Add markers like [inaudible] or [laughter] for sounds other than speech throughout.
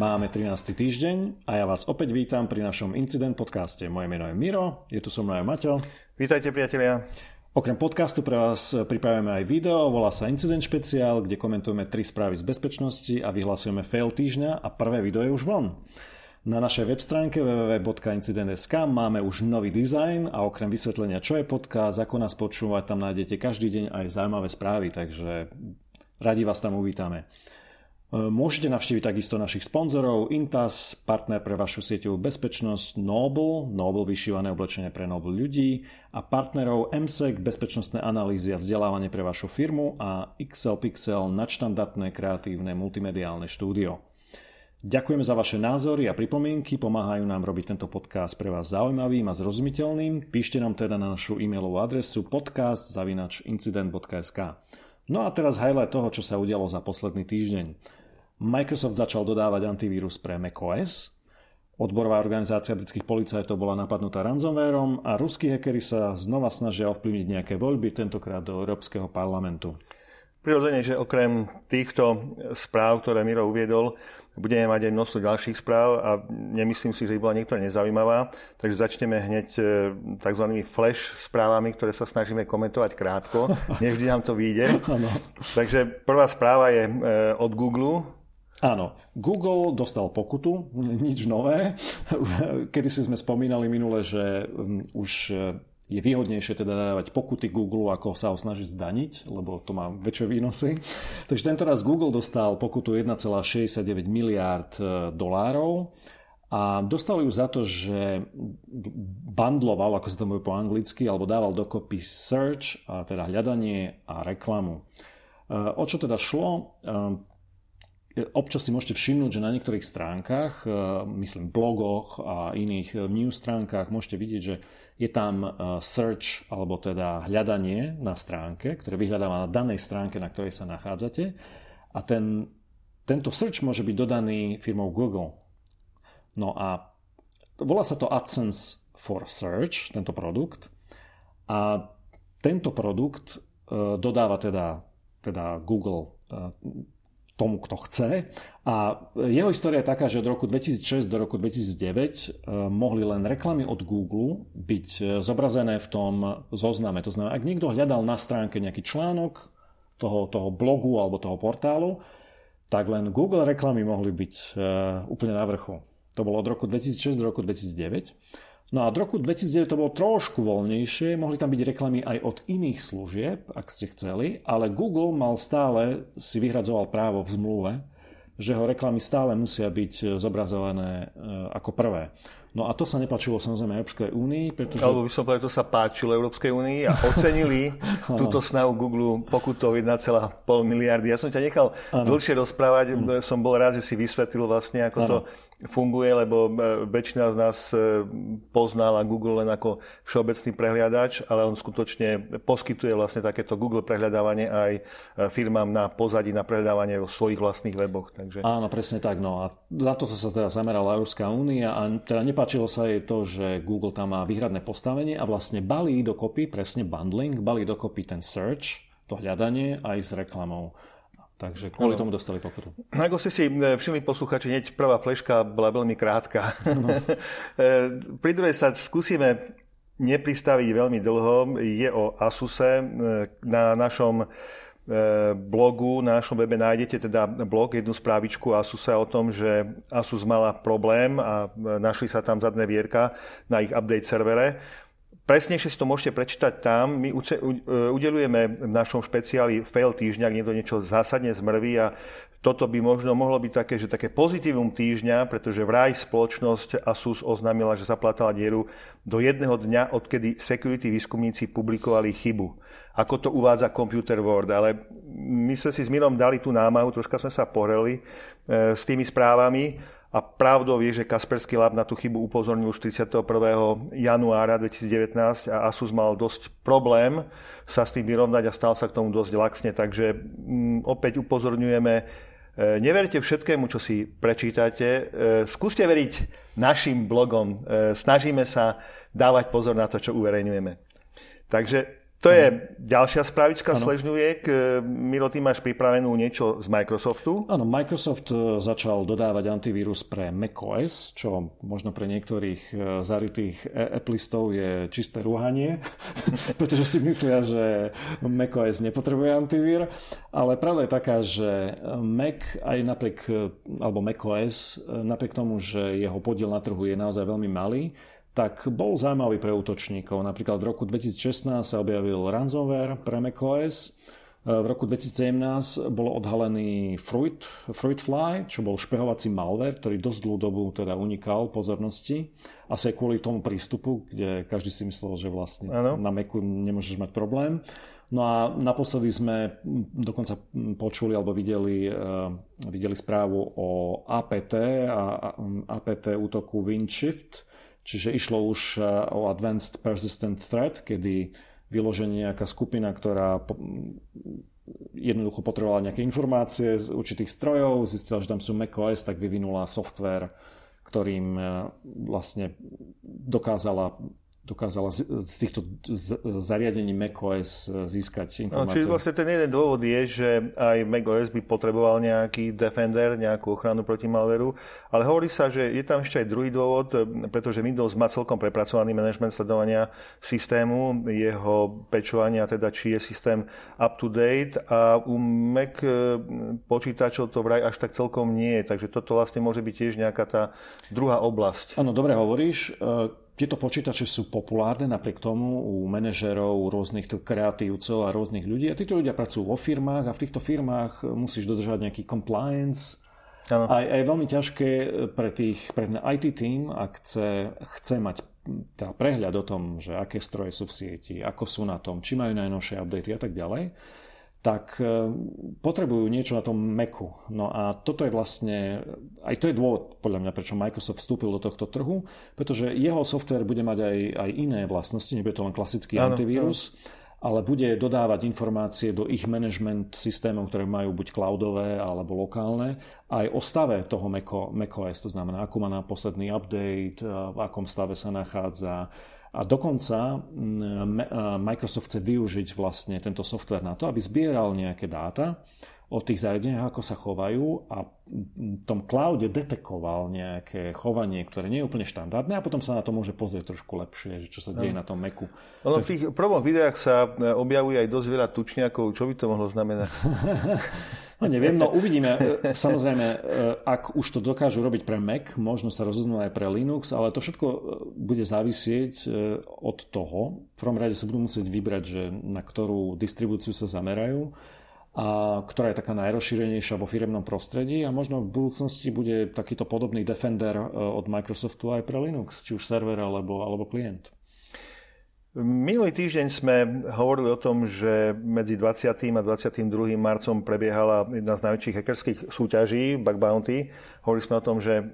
Máme 13. týždeň a ja vás opäť vítam pri našom Incident podcaste. Moje meno je Miro, je tu so mnou aj Maťo. Vítajte priatelia. Okrem podcastu pre vás pripravujeme aj video, volá sa Incident špeciál, kde komentujeme tri správy z bezpečnosti a vyhlasujeme fail týždňa a prvé video je už von. Na našej web stránke www.incident.sk máme už nový dizajn a okrem vysvetlenia, čo je podcast, ako nás počúvať, tam nájdete každý deň aj zaujímavé správy, takže radi vás tam uvítame. Môžete navštíviť takisto našich sponzorov Intas, partner pre vašu sieťovú bezpečnosť Noble, Noble vyšívané oblečenie pre Noble ľudí a partnerov MSEC, bezpečnostné analýzy a vzdelávanie pre vašu firmu a XL Pixel, nadštandardné kreatívne multimediálne štúdio. Ďakujeme za vaše názory a pripomienky, pomáhajú nám robiť tento podcast pre vás zaujímavým a zrozumiteľným. Píšte nám teda na našu e-mailovú adresu podcast.incident.sk No a teraz highlight toho, čo sa udialo za posledný týždeň. Microsoft začal dodávať antivírus pre macOS, odborová organizácia britských policajtov bola napadnutá ransomwareom a ruskí hackeri sa znova snažia ovplyvniť nejaké voľby, tentokrát do Európskeho parlamentu. Prirodzene, že okrem týchto správ, ktoré Miro uviedol, budeme mať aj množstvo ďalších správ a nemyslím si, že by bola niektorá nezaujímavá, takže začneme hneď e, tzv. flash správami, ktoré sa snažíme komentovať krátko. [laughs] Nevždy nám to vyjde. takže prvá správa je e, od Google, Áno, Google dostal pokutu, nič nové. [laughs] Kedy si sme spomínali minule, že um, už uh, je výhodnejšie teda dávať pokuty Google, ako sa ho snažiť zdaniť, lebo to má väčšie výnosy. [laughs] Takže tento raz Google dostal pokutu 1,69 miliárd uh, dolárov a dostal ju za to, že bandloval, ako sa to povie po anglicky, alebo dával dokopy search, a teda hľadanie a reklamu. Uh, o čo teda šlo? Občas si môžete všimnúť, že na niektorých stránkach, e, myslím blogoch a iných e, news stránkach, môžete vidieť, že je tam e, search alebo teda hľadanie na stránke, ktoré vyhľadáva na danej stránke, na ktorej sa nachádzate. A ten, tento search môže byť dodaný firmou Google. No a volá sa to AdSense for Search, tento produkt. A tento produkt dodáva teda, teda Google tomu, kto chce. A jeho história je taká, že od roku 2006 do roku 2009 e, mohli len reklamy od Google byť e, zobrazené v tom zozname. To znamená, ak niekto hľadal na stránke nejaký článok toho, toho blogu alebo toho portálu, tak len Google reklamy mohli byť e, úplne na vrchu. To bolo od roku 2006 do roku 2009. No a od roku 2009 to bolo trošku voľnejšie, mohli tam byť reklamy aj od iných služieb, ak ste chceli, ale Google mal stále, si vyhradzoval právo v zmluve, že ho reklamy stále musia byť e, zobrazované e, ako prvé. No a to sa nepačilo samozrejme Európskej únii, pretože... Alebo by som povedal, to sa páčilo Európskej únii a [laughs] ocenili túto snahu Google pokutou 1,5 miliardy. Ja som ťa nechal ano. dlhšie rozprávať, ano. som bol rád, že si vysvetlil vlastne, ako ano. to funguje, lebo e, väčšina z nás e, poznala Google len ako všeobecný prehliadač, ale on skutočne poskytuje vlastne takéto Google prehľadávanie aj e, firmám na pozadí, na prehľadávanie vo svojich vlastných weboch. Takže... Áno, presne tak. No a za to sa teda zamerala Európska únia a teda nepáčilo sa jej to, že Google tam má výhradné postavenie a vlastne balí dokopy, presne bundling, balí dokopy ten search, to hľadanie aj s reklamou. Takže kvôli tomu dostali pokutu. Ako ste si e, všimli posluchači, hneď prvá fleška bola veľmi krátka. No. [laughs] Pri druhej sa skúsime nepristaviť veľmi dlho. Je o Asuse. E, na našom blogu, na našom webe nájdete teda blog, jednu správičku Asuse o tom, že Asus mala problém a našli sa tam zadné vierka na ich update servere Presnejšie si to môžete prečítať tam. My e, udelujeme v našom špeciáli fail týždňa, ak niekto niečo zásadne zmrví a toto by možno mohlo byť také, že také pozitívum týždňa, pretože vraj spoločnosť Asus oznámila, že zaplatala dieru do jedného dňa, odkedy security výskumníci publikovali chybu. Ako to uvádza Computer World. Ale my sme si s Mirom dali tú námahu, troška sme sa poreli e, s tými správami a pravdou je, že Kasperský lab na tú chybu upozornil už 31. januára 2019 a Asus mal dosť problém sa s tým vyrovnať a stal sa k tomu dosť laxne. Takže m, mm, opäť upozorňujeme, e, neverte všetkému, čo si prečítate. E, skúste veriť našim blogom. E, snažíme sa dávať pozor na to, čo uverejňujeme. Takže To je ďalšia správička ano. sležňuviek. Miro, ty máš pripravenú niečo z Microsoftu? Áno, Microsoft e, začal dodávať antivírus pre macOS, čo možno pre niektorých e, zarytých e, Applistov je čisté rúhanie, [laughs] pretože si myslia, že macOS nepotrebuje antivír, ale pravda je taká, že Mac aj napriek, alebo macOS, napriek tomu, že jeho podiel na trhu je naozaj veľmi malý, tak bol zaujímavý pre útočníkov. Napríklad v roku 2016 sa objavil ransomware pre macOS, v roku 2017 bol odhalený Fruit, Fruitfly, čo bol špehovací malware, ktorý dosť dlhú dobu teda unikal pozornosti. Asi aj kvôli tomu prístupu, kde každý si myslel, že vlastne ano. na Macu nemôžeš mať problém. No a naposledy sme dokonca počuli alebo videli, uh, videli správu o APT a APT útoku WinShift, Čiže išlo už e, o Advanced Persistent Threat, kedy vyloženie nejaká skupina, ktorá jednoducho potrebovala nejaké informácie z určitých strojov, zistila, že tam sú macOS, tak vyvinula software, ktorým e, vlastne dokázala dokázala z týchto zariadení macOS e, získať informácie. No, čiže vlastne ten jeden dôvod je, že aj macOS by potreboval nejaký defender, nejakú ochranu proti malveru, ale hovorí sa, že je tam ešte aj druhý dôvod, e, pretože Windows má celkom prepracovaný management sledovania systému, jeho pečovania, teda či je systém up to date a u Mac e, počítačov to vraj až tak celkom nie je, takže toto vlastne môže byť tiež nejaká tá druhá oblasť. Áno, dobre hovoríš. Tieto počítače sú populárne napriek tomu u manažerov, rôznych kreatívcov a rôznych ľudí. A títo ľudia pracujú vo firmách a v týchto firmách musíš dodržať nejaký compliance. Ano. A, je veľmi ťažké pre, tých, pre ten IT team, ak chce, chce mať teda prehľad o tom, že aké stroje sú v sieti, ako sú na tom, či majú najnovšie updaty a tak ďalej, tak e, potrebujú niečo na tom Macu. No a toto je vlastne, aj to je dôvod podľa mňa, prečo Microsoft vstúpil do tohto trhu, pretože jeho software bude mať aj, aj iné vlastnosti, nebude to len klasický ano, antivírus, ano. ale bude dodávať informácie do ich management systémov, ktoré majú buď cloudové alebo lokálne, aj o stave toho Maco, macOS, to znamená, ako má na posledný update, v akom stave sa nachádza, a dokonca mm, Microsoft chce využiť vlastne tento software na to, aby zbieral nejaké dáta o tých zariadeniach, ako sa chovajú a v tom cloude detekoval nejaké chovanie, ktoré nie je úplne štandardné a potom sa na to môže pozrieť trošku lepšie, že čo sa deje no. na tom Macu. Ono v tých prvom videách sa e, objavuje aj dosť veľa tučniakov. Čo by to mohlo znamenať? [laughs] No neviem, no uvidíme. E, samozrejme, e, ak už to dokážu robiť pre Mac, možno sa rozhodnú aj pre Linux, ale to všetko e, bude závisieť od toho. V prvom rade sa budú musieť vybrať, že na ktorú distribúciu sa zamerajú a ktorá je taká najrozšírenejšia vo firemnom prostredí a možno v budúcnosti bude takýto podobný Defender od Microsoftu aj pre Linux, či už server alebo, alebo klient. Minulý týždeň sme hovorili o tom, že medzi 20. a 22. marcom prebiehala jedna z najväčších hackerských súťaží, Bug Bounty. Hovorili sme o tom, že e,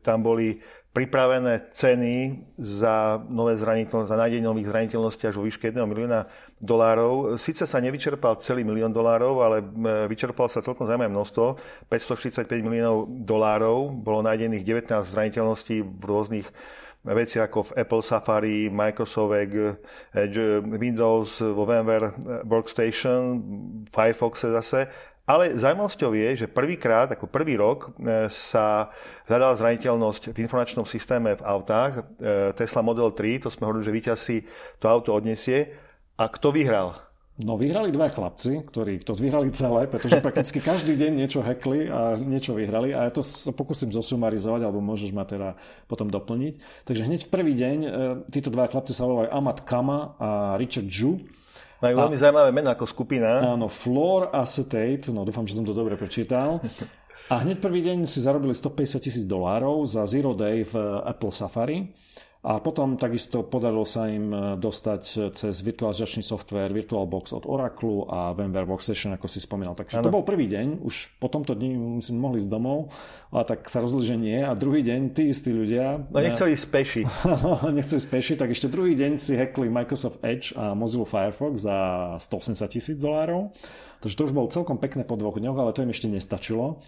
tam boli pripravené ceny za nové zraniteľnosti, za nájdenie nových zraniteľností až vo výške 1 milióna dolárov. Sice sa nevyčerpal celý milión dolárov, ale e, vyčerpal sa celkom zaujímavé množstvo. 545 miliónov dolárov. Bolo nájdených 19 zraniteľností v rôznych veci ako v Apple Safari, Microsoft Edge, Windows, vo VMware Workstation, Firefox zase. Ale zaujímavosťou je, že prvýkrát, ako prvý rok, e, sa hľadala zraniteľnosť v informačnom systéme v autách. E, Tesla Model 3, to sme hovorili, že víťaz si to auto odniesie. A kto vyhral? No vyhrali dva chlapci, ktorí to vyhrali celé, pretože prakticky každý deň niečo hackli a niečo vyhrali a ja to sa pokúsim zosumarizovať, alebo môžeš ma teda potom doplniť. Takže hneď v prvý deň e, títo dva chlapci sa volajú Amat Kama a Richard Zhu. Majú veľmi zaujímavé meno ako skupina. Áno, Floor Acetate, no dúfam, že som to dobre prečítal. A hneď prvý deň si zarobili 150 tisíc dolárov za Zero Day v Apple Safari. A potom takisto podarilo sa im e, dostať cez virtualizačný software VirtualBox od Oracle a VMware Workstation, ako si spomínal. Takže ano. to bol prvý deň, už po tomto dni myslím, mohli z domov, a tak sa rozhodli, že nie. A druhý deň tí istí ľudia... No nechceli ísť peši. [laughs] nechceli ísť peši, tak ešte druhý deň si hackli Microsoft Edge a Mozilla Firefox za 180 tisíc dolárov. Takže to už bol celkom pekné po dvoch dňoch, ale to im ešte nestačilo.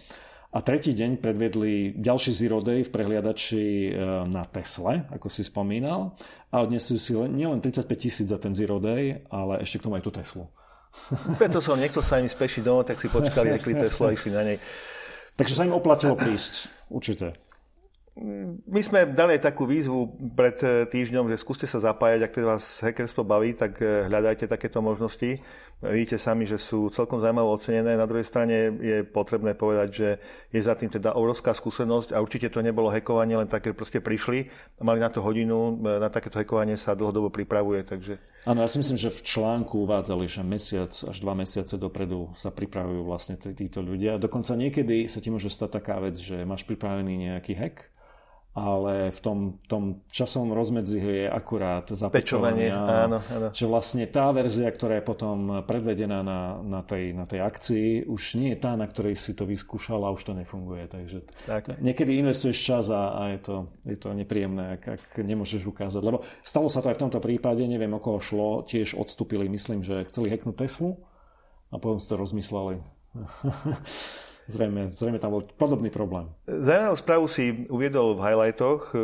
A tretí deň predvedli ďalší Zero Day v prehliadači na Tesle, ako si spomínal. A odnesli si nielen 35 tisíc za ten Zero Day, ale ešte k tomu aj tú Teslu. [laughs] Preto som nechcel sa im spešiť domov, tak si počkali, nekli Teslu a išli na nej. Takže sa im oplatilo prísť, určite. My sme dali takú výzvu pred eh, týždňom, že skúste sa zapájať, ak teda vás hackerstvo baví, tak eh, hľadajte takéto možnosti. Vidíte sami, že sú celkom zaujímavé ocenené. Na druhej strane je potrebné povedať, že je za tým teda obrovská skúsenosť a určite to nebolo hackovanie, len také proste prišli a mali na to hodinu. Eh, na takéto hackovanie sa dlhodobo pripravuje. Takže... Áno, ja si myslím, že v článku uvádzali, že mesiac až dva mesiace dopredu sa pripravujú vlastne títo ľudia. Dokonca niekedy sa ti môže stať taká vec, že máš pripravený nejaký hack ale v tom, tom časovom rozmedzi je akurát zapečovanie. Áno, áno. Že vlastne tá verzia, ktorá je potom predvedená na, na, tej, na tej akcii, už nie je tá, na ktorej si to vyskúšal a už to nefunguje. Takže tak. niekedy investuješ čas a, a je, to, je to nepríjemné, ak, ak nemôžeš ukázať. Lebo stalo sa to aj v tomto prípade, neviem o koho šlo, tiež odstúpili, myslím, že chceli hacknúť Teslu a potom si to rozmysleli. [laughs] Zrejme, zrejme tam bol podobný problém. Zaujímavú správu si uviedol v highlightoch.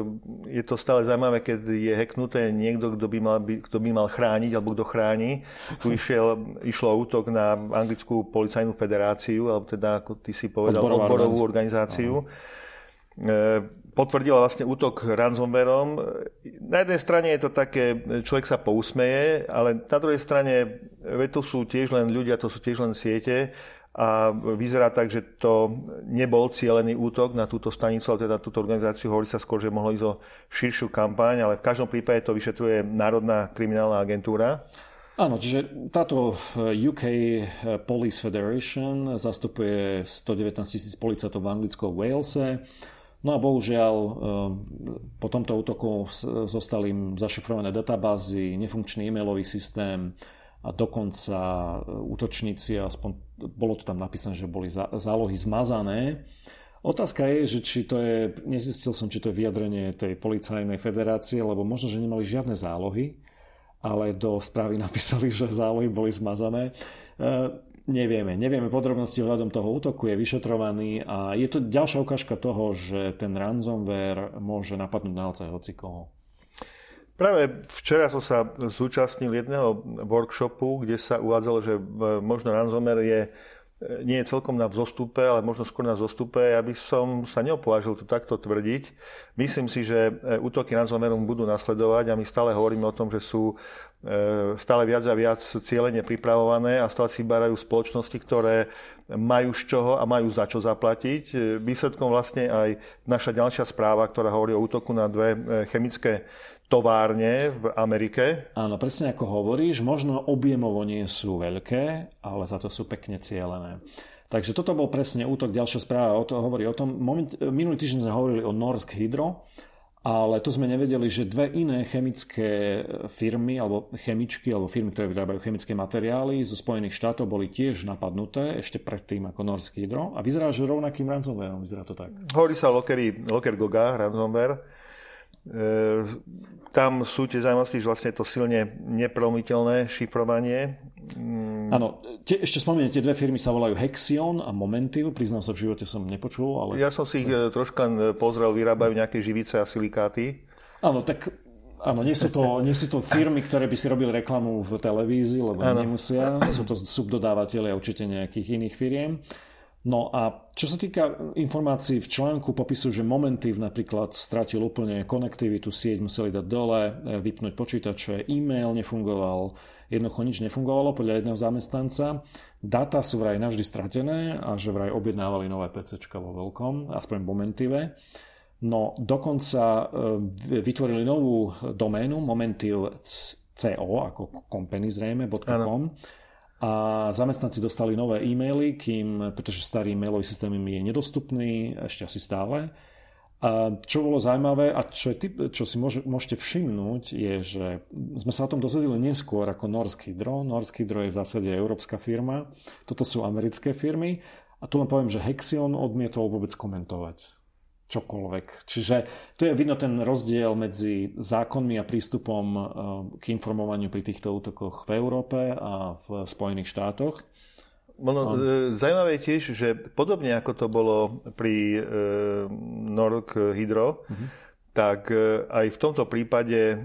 Je to stále zaujímavé, keď je hacknuté niekto, kto by mal, kto by mal chrániť, alebo kto chráni. Tu išiel, išlo útok na anglickú policajnú federáciu, alebo teda, ako ty si povedal, Odborová odborovú organizáciu. Aha. E, potvrdila vlastne útok ransomwareom. Na jednej strane je to také, človek sa pousmeje, ale na druhej strane, to sú tiež len ľudia, to sú tiež len siete a vyzerá tak, že to nebol cielený útok na túto stanicu, ale teda túto organizáciu. Hovorí sa skôr, že mohlo ísť o širšiu kampaň, ale v každom prípade to vyšetruje Národná kriminálna agentúra. Áno, čiže táto UK Police Federation zastupuje 119 tisíc policajtov v Anglicku a Walese. No a bohužiaľ eh, po tomto útoku zostali im zašifrované databázy, nefunkčný e-mailový systém, a dokonca e, útočníci, aspoň bolo to tam napísané, že boli zálohy zmazané. Otázka je, že či to je, nezistil som, či to je vyjadrenie tej policajnej federácie, lebo možno, že nemali žiadne zálohy, ale do správy [laughs] napísali, že zálohy boli zmazané. E, nevieme, nevieme podrobnosti ohľadom toho útoku, je vyšetrovaný a je to ďalšia ukážka toho, že ten ransomware môže napadnúť naozaj hocikoho. Práve včera som sa zúčastnil jedného workshopu, kde sa uvádzalo, že možno ransomware je nie je celkom na vzostupe, ale možno skôr na zostupe. Ja by som sa neopovážil to takto tvrdiť. Myslím si, že e, útoky ransomwareom budú nasledovať a my stále hovoríme o tom, že sú e, stále viac a viac cieľene pripravované a stále si barajú spoločnosti, ktoré majú z čoho a majú za čo zaplatiť. E, výsledkom vlastne aj naša ďalšia správa, ktorá hovorí o útoku na dve chemické továrne v Amerike. Áno, presne ako hovoríš, možno objemovo nie sú veľké, ale za to sú pekne cielené. Takže toto bol presne útok, ďalšia správa o to, hovorí o tom. Moment, minulý týždeň sme hovorili o Norsk Hydro, ale to sme nevedeli, že dve iné chemické firmy, alebo chemičky, alebo firmy, ktoré vyrábajú chemické materiály zo Spojených štátov boli tiež napadnuté ešte predtým ako Norsk Hydro a vyzerá, že rovnakým ransomwareom, vyzerá to tak. Hovorí sa Locker, Goga ransomware tam sú tie zaujímavosti, že vlastne to silne nepromiteľné šifrovanie. Mm. Áno, tie, ešte spomeniem, tie dve firmy sa volajú Hexion a Momentiv, priznám sa, v živote som nepočul. Ale... Ja som si ich e, troška e, pozrel, vyrábajú nejaké živice a silikáty. Áno, tak Áno, nie sú, to, nie sú to firmy, ktoré by si robili reklamu v televízii, lebo ano. nemusia. Sú to subdodávateľe určite nejakých iných firiem. No a čo sa týka informácií v článku, popisujú, že Momentiv napríklad stratil úplne konektivitu, sieť museli dať dole, e, vypnúť počítače, e-mail nefungoval, jednoducho nič nefungovalo podľa jedného zamestnanca. Data sú vraj navždy stratené a že vraj objednávali nové PC vo veľkom, aspoň v Momentive. No dokonca e, vytvorili novú doménu momentiv.co, ako company zrejme, .com, a zamestnanci dostali nové e-maily, kým, pretože starý mailový systém im je nedostupný, ešte asi stále. A čo bolo zaujímavé a čo, je typ, čo si môže, môžete všimnúť, je, že sme sa o tom dozvedeli neskôr ako Norsk Hydro. Norsk Hydro je v zásade európska firma, toto sú americké firmy. A tu len poviem, že Hexion odmietol vôbec komentovať čokoľvek. Čiže tu je vidno ten rozdiel medzi zákonmi a prístupom eh, k informovaniu pri týchto útokoch v Európe a v Spojených štátoch. Ono, e, zaujímavé je tiež, že podobne ako to bolo pri e, Nork Hydro, uh-huh. tak e, aj v tomto prípade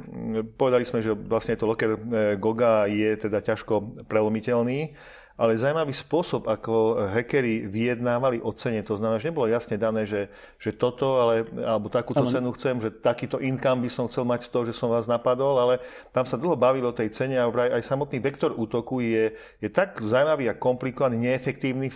povedali sme, že vlastne to Locker Goga je teda ťažko prelomiteľný ale zaujímavý spôsob, ako hackeri vyjednávali o cene. To znamená, že nebolo jasne dané, že, že toto, ale, alebo takúto ano. cenu chcem, že takýto income by som chcel mať z toho, že som vás napadol, ale tam sa dlho bavilo o tej cene a aj samotný vektor útoku je, je tak zaujímavý a komplikovaný, neefektívny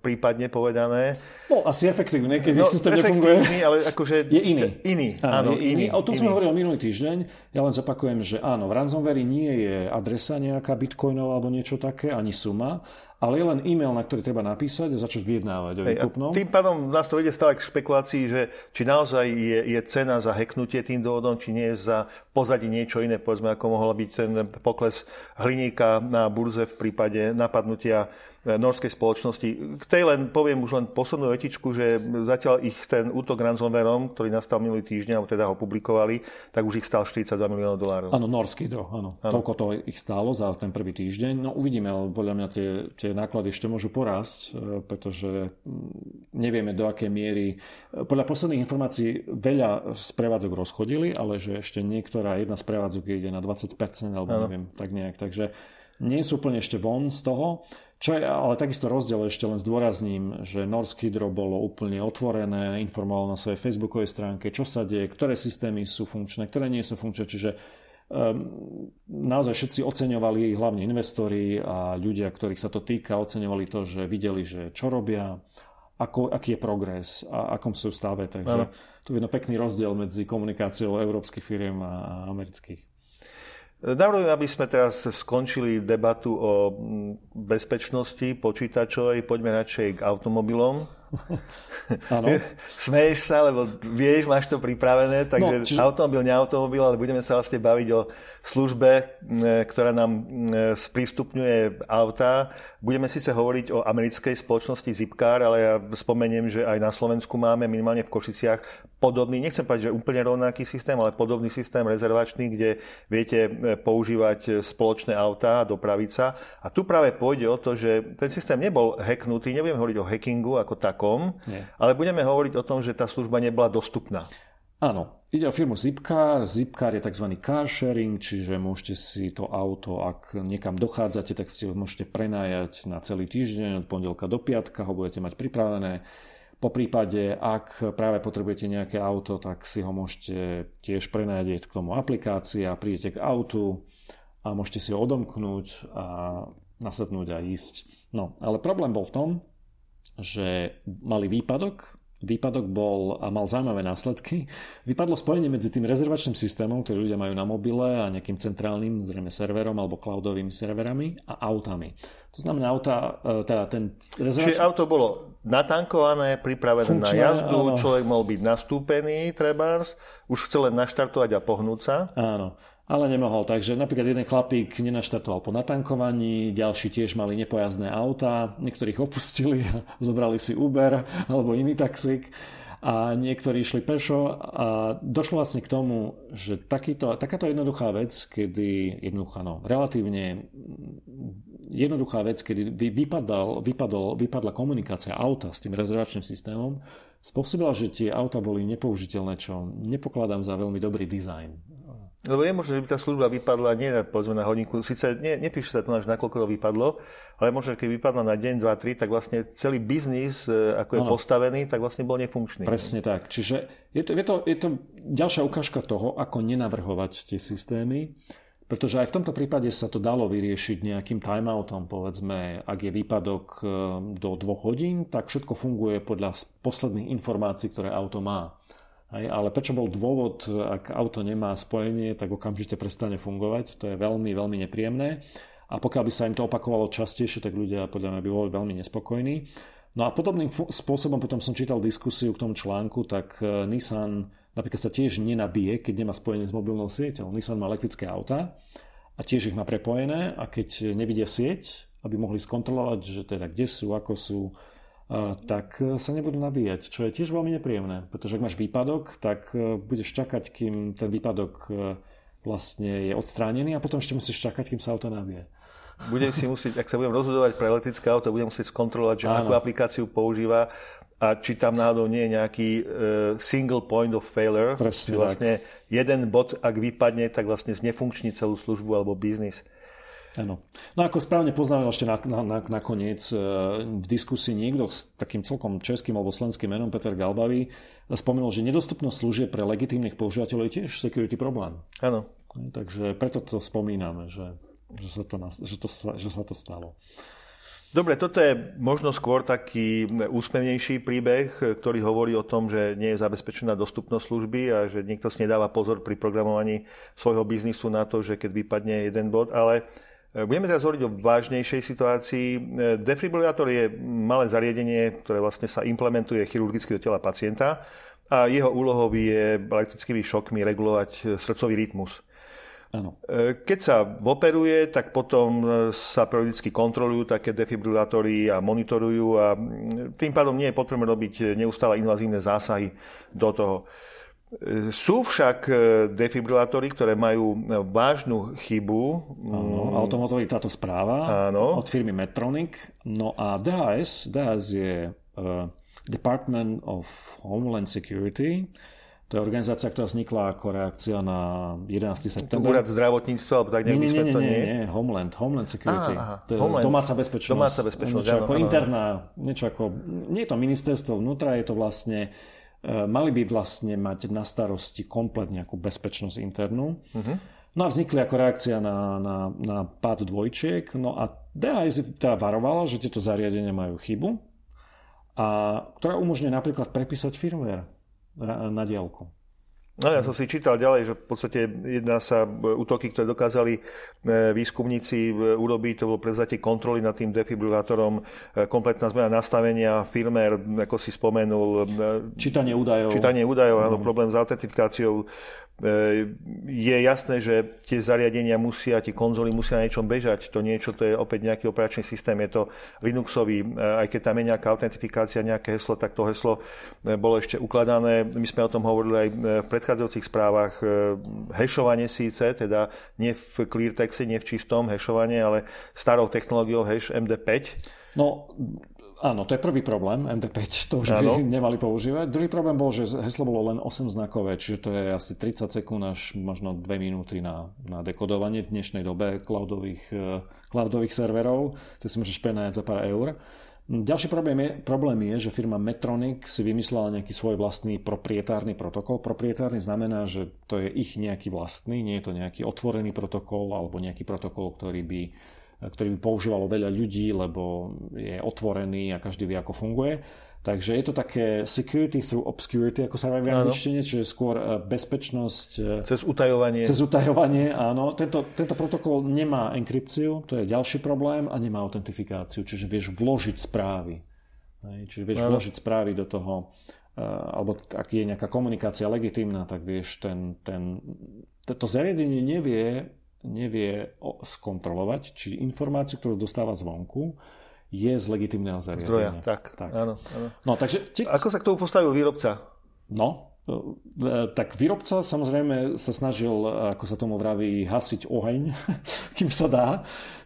prípadne povedané. No, asi efektívny, keď no, systém nefunguje. ale akože [laughs] je iný. Iný, áno, je iný. iný. O tom iný. sme hovorili minulý týždeň. Ja len zapakujem, že áno, v ransomware nie je adresa nejaká bitcoinov alebo niečo také, ani suma, ale je len e-mail, na ktorý treba napísať a začať vyjednávať o výkupnom. Tým pádom nás to vedie stále k špekulácii, že či naozaj je, je cena za heknutie tým dôvodom, či nie je za pozadí niečo iné, povedzme, ako mohol byť ten pokles hliníka na burze v prípade napadnutia norskej spoločnosti. K tej len poviem už len poslednú etičku, že zatiaľ ich ten útok ransomwareom, ktorý nastal minulý týždeň, alebo teda ho publikovali, tak už ich stál 42 miliónov dolárov. Áno, norský dro, áno. áno. Toľko to ich stálo za ten prvý týždeň. No uvidíme, ale podľa mňa tie, tie náklady ešte môžu porásť, e, pretože mm, nevieme do akej miery. E, podľa posledných informácií veľa sprevádzok rozchodili, ale že ešte niektorá jedna z prevádzok ide na 20% alebo áno. neviem, tak nejak. Takže nie sú úplne ešte von z toho. Čo je ale takisto rozdiel, ešte len zdôrazním, že Norsk Hydro bolo úplne otvorené, informovalo na svojej facebookovej stránke, čo sa deje, ktoré systémy sú funkčné, ktoré nie sú funkčné, čiže um, naozaj všetci oceňovali, hlavne investori a ľudia, ktorých sa to týka, oceňovali to, že videli, že čo robia, ako, aký je progres a akom sú stave. Takže ano. tu je pekný rozdiel medzi komunikáciou európskych firiem a amerických. Navrhujem, aby sme teraz skončili debatu o bezpečnosti počítačovej. Poďme radšej k automobilom. [laughs] [laughs] Smeješ sa, lebo vieš, máš to pripravené, takže no, čiže... automobil, neautomobil, ale budeme sa vlastne baviť o službe, ktorá nám sprístupňuje auta. Budeme síce hovoriť o americkej spoločnosti Zipcar, ale ja spomeniem, že aj na Slovensku máme, minimálne v Košiciach, podobný, nechcem povedať, že úplne rovnaký systém, ale podobný systém rezervačný, kde viete e, používať spoločné autá, dopraviť sa. A tu práve pôjde o to, že ten systém nebol hacknutý, nebudeme hovoriť o hackingu ako takom, Nie. ale budeme hovoriť o tom, že tá služba nebola dostupná. Áno, ide o firmu Zipcar. Zipcar je tzv. car sharing, čiže môžete si to auto, ak niekam dochádzate, tak si ho môžete prenájať na celý týždeň, od pondelka do piatka ho budete mať pripravené. Po prípade, ak práve potrebujete nejaké auto, tak si ho môžete tiež prenajať k tomu aplikácia, prídete k autu a môžete si ho odomknúť a nasadnúť a ísť. No, ale problém bol v tom, že mali výpadok výpadok bol a mal zaujímavé následky. Vypadlo spojenie medzi tým rezervačným systémom, ktorý ľudia majú na mobile a nejakým centrálnym, zrejme serverom alebo cloudovými serverami a autami. To znamená, auta, e, teda ten rezervačný... Čiže auto bolo natankované, pripravené Funkčné, na jazdu, áno. človek mohol byť nastúpený, trebárs, už chcel len naštartovať a pohnúť sa. Áno ale nemohol. Takže napríklad jeden chlapík nenaštartoval po natankovaní, ďalší tiež mali nepojazdné auta, niektorých opustili [laughs] zobrali si Uber alebo iný taxík a niektorí išli pešo a došlo vlastne k tomu, že takýto, takáto jednoduchá vec, kedy jednoduchá, no, relatívne jednoduchá vec, kedy vypadal, vypadol, vypadla komunikácia auta s tým rezervačným systémom, spôsobila, že tie auta boli nepoužiteľné, čo nepokladám za veľmi dobrý dizajn. Lebo je možné, že by tá služba vypadla nie na, povedzme, na hodinku. Sice nie, nepíše sa tu na koľko to vypadlo, ale možno, keď vypadla na deň, dva, tri, tak vlastne celý biznis, e, ako je ano. postavený, tak vlastne bol nefunkčný. Presne tak. Čiže je to, je, to, je to ďalšia ukážka toho, ako nenavrhovať tie systémy. Pretože aj v tomto prípade sa to dalo vyriešiť nejakým timeoutom, povedzme, ak je výpadok e, do dvoch hodín, tak všetko funguje podľa posledných informácií, ktoré auto má. Hej, ale prečo bol dôvod, ak auto nemá spojenie, tak okamžite prestane fungovať. To je veľmi, veľmi nepríjemné. A pokiaľ by sa im to opakovalo častejšie, tak ľudia podľa mňa by boli veľmi nespokojní. No a podobným spôsobom potom som čítal diskusiu k tomu článku, tak e, Nissan napríklad sa tiež nenabije, keď nemá spojenie s mobilnou sieťou. Nissan má elektrické auta a tiež ich má prepojené a keď nevidia sieť, aby mohli skontrolovať, že teda kde sú, ako sú, tak e, sa nebudú nabíjať, čo je tiež veľmi nepríjemné, pretože ak máš výpadok, tak e, budeš čakať, kým ten výpadok e, vlastne je odstránený a potom ešte musíš čakať, kým sa auto nabije. budem si musieť, ak sa budem rozhodovať pre elektrické auto, budem musieť skontrolovať, že Áno. akú aplikáciu používa a či tam náhodou nie je nejaký uh, single point of failure. Presne vlastne tak. jeden bod, ak vypadne, tak vlastne znefunkční celú službu alebo biznis. Áno. No ako správne poznamenal ešte na, na, na, nakoniec e, v diskusii niekto s takým celkom českým alebo slovenským menom Peter Galbavý spomenul, že nedostupnosť služieb pre legitímnych používateľov je tiež security problém. Áno. Takže preto to spomíname, že, že, sa, to, že, to, že sa to stalo. Dobre, toto je možno skôr taký úsmevnejší príbeh, ktorý hovorí o tom, že nie je zabezpečená dostupnosť služby a že niekto si nedáva pozor pri programovaní svojho biznisu na to, že keď vypadne jeden bod, ale Budeme teraz hovoriť o vážnejšej situácii. E, defibrilátor je malé zariadenie, ktoré vlastne sa implementuje chirurgicky do tela pacienta a jeho úlohou je elektrickými šokmi regulovať srdcový rytmus. Áno. E, keď sa operuje, tak potom e, sa periodicky kontrolujú také defibrilátory a monitorujú a tým pádom nie je potrebné robiť neustále invazívne zásahy do toho. E, sú však defibrilátory, ktoré majú vážnu chybu. Áno, a o tom hovorí táto správa Áno. od firmy Medtronic. No a DHS, DHS je uh, Department of Homeland Security, to je organizácia, ktorá vznikla ako reakcia na 11. september. Úrad zdravotníctva, alebo tak nie, nie, nie, nie, nie, nie, Homeland, Homeland Security. Aha, aha. To je Homeland. domáca bezpečnosť. Domáca bezpečnosť, niečo áno, ako áno. interná, niečo ako, nie je to ministerstvo vnútra, je to vlastne, mali by vlastne mať na starosti komplet nejakú bezpečnosť internú. Uh-huh. No a vznikli ako reakcia na, na, na pád dvojčiek. No a DHS teda varovala, že tieto zariadenia majú chybu, a ktorá umožňuje napríklad prepísať firmware na diálku. No ja som si čítal ďalej, že v podstate jedná sa útoky, ktoré dokázali e, výskumníci e, urobiť, to bolo prevzatie kontroly nad tým defibrilátorom, e, kompletná zmena nastavenia, firmware, ako si spomenul. Čítanie údajov. Čítanie údajov, áno, mhm. problém s autentifikáciou, E, je jasné, že tie zariadenia musia, tie konzoly musia na niečom bežať. To niečo, to je opäť nejaký operačný systém, je to Linuxový. E, aj keď tam je nejaká autentifikácia, nejaké heslo, tak to heslo e, bolo ešte ukladané. My sme o tom hovorili aj v predchádzajúcich správach. Hešovanie síce, teda nie v clear texte, nie v čistom hešovanie, ale starou technológiou hash MD5. No, Áno, to je prvý problém, MD5, to už by nemali používať. Druhý problém bol, že heslo bolo len 8 znakové, čiže to je asi 30 sekúnd až možno 2 minúty na, na dekodovanie v dnešnej dobe cloudových, uh, cloudových serverov, to si môžeš prenajať za pár eur. Ďalší problém je, problém je, že firma Metronic si vymyslela nejaký svoj vlastný proprietárny protokol. Proprietárny znamená, že to je ich nejaký vlastný, nie je to nejaký otvorený protokol alebo nejaký protokol, ktorý by ktorý by používalo veľa ľudí, lebo je otvorený a každý vie, ako funguje. Takže je to také security through obscurity, ako sa hovorí v angličtine, čiže skôr e, bezpečnosť... E, cez utajovanie. Cez utajovanie, áno. Tento, tento protokol nemá enkrypciu, to je ďalší problém, a nemá autentifikáciu, čiže vieš vložiť správy. Čiže vieš áno. vložiť správy do toho, e, alebo ak je nejaká komunikácia legitimná, tak vieš, ten, ten, to zariadenie nevie nevie skontrolovať, či informáciu, ktorú dostáva zvonku, je z legitimného zariadenia. Zdroja, tak, tak. Áno, áno. No, takže... Ti... Ako sa k tomu postavil výrobca? No, e, tak výrobca samozrejme sa snažil, ako sa tomu vraví, hasiť oheň, [laughs] kým sa dá.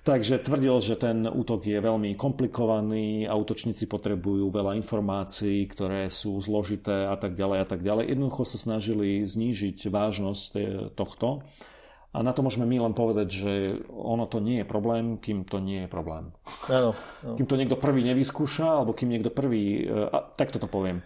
Takže tvrdil, že ten útok je veľmi komplikovaný a útočníci potrebujú veľa informácií, ktoré sú zložité a tak ďalej a tak ďalej. Jednoducho sa snažili znížiť vážnosť tohto a na to môžeme my len povedať, že ono to nie je problém, kým to nie je problém. Áno, áno. Kým to niekto prvý nevyskúša, alebo kým niekto prvý... E, a, tak to poviem.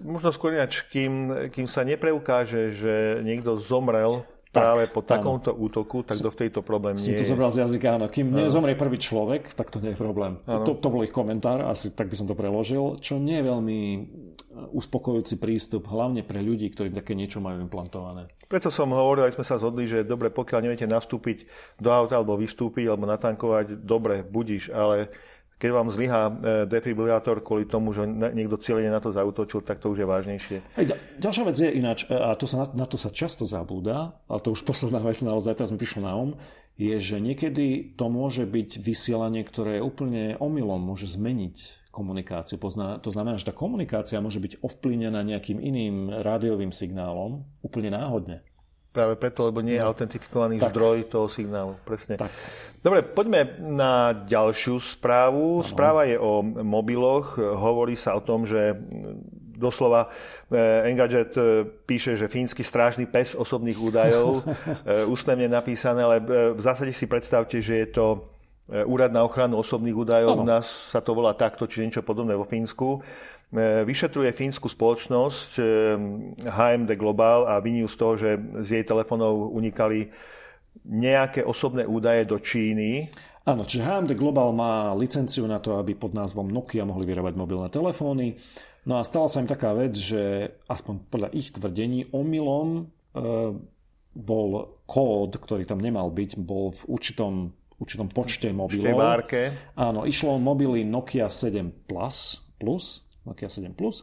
Možno skôr ináč, kým, kým sa nepreukáže, že niekto zomrel práve po takomto áno. útoku, tak do tejto problém nie je. to zobral z jazyka, áno. Kým áno. nezomrie prvý človek, tak to nie je problém. To, to bol ich komentár, asi tak by som to preložil, čo nie je veľmi e, uspokojujúci prístup, hlavne pre ľudí, ktorí také niečo majú implantované. Preto som hovoril, aj sme sa zhodli, že dobre, pokiaľ neviete nastúpiť do auta alebo vystúpiť alebo natankovať, dobre, budíš, ale keď vám zlyhá e, defibrilátor kvôli tomu, že niekto cieľene na to zautočil, tak to už je vážnejšie. Hej, ďalšia vec je ináč, e, a to sa, na, na to sa často zabúda, ale to už [laughs] posledná vec naozaj, teraz mi prišlo na um, je, že niekedy to môže byť vysielanie, ktoré je úplne omylom, môže zmeniť komunikáciu. To znamená, že tá komunikácia môže byť ovplyvnená nejakým iným rádiovým signálom úplne náhodne. Práve preto, lebo nie je no. autentifikovaný tak. zdroj toho signálu. Presne. Tak. Dobre, poďme na ďalšiu správu. Ano. Správa je o mobiloch. Hovorí sa o tom, že doslova eh, Engadget eh, píše, že fínsky strážny pes osobných údajov, [laughs] eh, úsmevne napísané, ale v zásade si predstavte, že je to Úrad na ochranu osobných údajov. Ano. U nás sa to volá takto, či niečo podobné vo Fínsku. E, vyšetruje fínsku spoločnosť HMD e, Global a viní z toho, že z jej telefónov unikali nejaké osobné údaje do Číny. Áno, čiže HMD Global má licenciu na to, aby pod názvom Nokia mohli vyrábať mobilné telefóny. No a stala sa im taká vec, že aspoň podľa ich tvrdení omylom e, bol kód, ktorý tam nemal byť, bol v určitom, určitom počte mobilov. Áno, išlo o mobily Nokia 7 Plus, plus Nokia 7 Plus.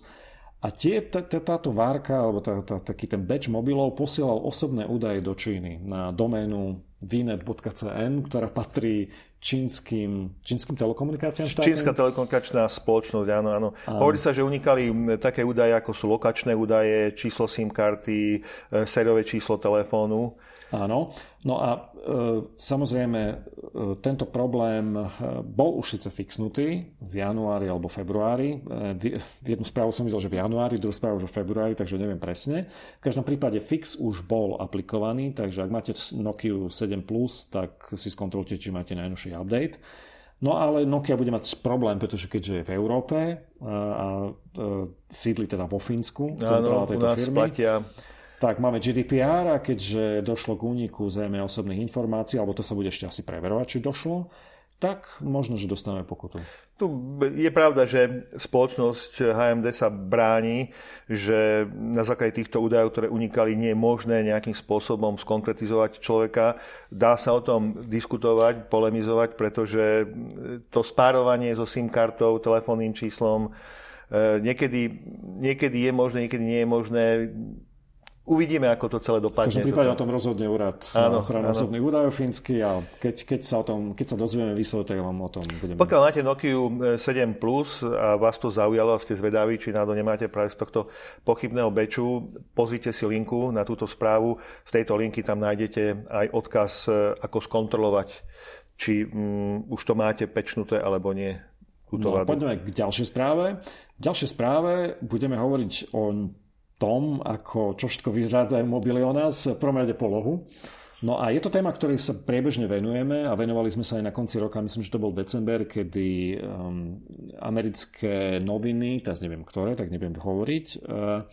A tie, t- t- táto várka, alebo tá, tá, taký ten batch mobilov posielal osobné údaje do Číny na doménu vnet.cn, ktorá patrí čínskym, čínskym telekomunikáciám štátnym. Čínska telekomunikačná spoločnosť, áno, áno. áno. Hovorí sa, že unikali také údaje, ako sú lokačné údaje, číslo SIM karty, e, sériové číslo telefónu. Áno. No a e, samozrejme e, tento problém e, bol už síce fixnutý v januári alebo februári. E, v jednu správu som videl, že v januári, druhú správu, že v februári, takže neviem presne. V každom prípade fix už bol aplikovaný, takže ak máte Nokia 7 Plus, tak si skontrolujte, či máte najnovší update. No ale Nokia bude mať problém, pretože keďže je v Európe a, a, a sídli teda vo Fínsku, centrála tejto firmy, platia tak, máme GDPR a keďže došlo k úniku zrejme osobných informácií, alebo to sa bude ešte asi preverovať, či došlo, tak možno, že dostaneme pokutu. Tu je pravda, že spoločnosť HMD sa bráni, že na základe týchto údajov, ktoré unikali, nie je možné nejakým spôsobom skonkretizovať človeka. Dá sa o tom diskutovať, polemizovať, pretože to spárovanie so SIM kartou, telefónnym číslom, eh, niekedy, niekedy je možné, niekedy nie je možné Uvidíme, ako to celé dopadne. V každom prípade o tom rozhodne úrad áno, ochranu osobných údajov fínsky a keď, keď, sa o tom, keď sa dozvieme vyslovene, tak vám o tom budeme... Pokiaľ máte Nokia 7 Plus a vás to zaujalo a ste zvedaví, či náhodou nemáte práve z tohto pochybného beču, pozrite si linku na túto správu. Z tejto linky tam nájdete aj odkaz, e, ako skontrolovať, či um, už to máte pečnuté alebo nie. No, poďme k ďalšej správe. V ďalšej správe budeme hovoriť o tom, ako čo všetko vyzrádzajú mobily o nás, v prvom rade polohu. No a je to téma, ktorej sa priebežne venujeme a venovali sme sa aj na konci roka, myslím, že to bol december, kedy um, americké noviny, teraz neviem ktoré, tak neviem hovoriť, uh,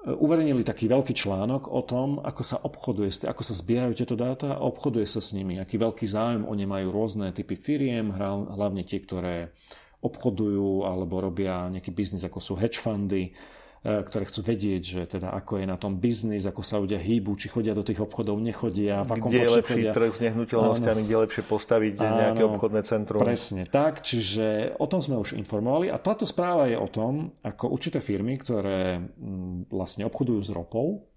uverejnili taký veľký článok o tom, ako sa obchoduje, ako sa zbierajú tieto dáta a obchoduje sa s nimi, aký veľký záujem oni majú rôzne typy firiem, hlavne tie, ktoré obchodujú alebo robia nejaký biznis, ako sú hedge fundy, ktoré chcú vedieť, že teda ako je na tom biznis, ako sa ľudia hýbu, či chodia do tých obchodov, nechodia, v akom Kde je lepší chodia. trh s nehnuteľnosťami, kde je lepšie postaviť áno, nejaké obchodné centrum. Presne tak, čiže o tom sme už informovali a táto správa je o tom, ako určité firmy, ktoré mm, vlastne obchodujú s ropou,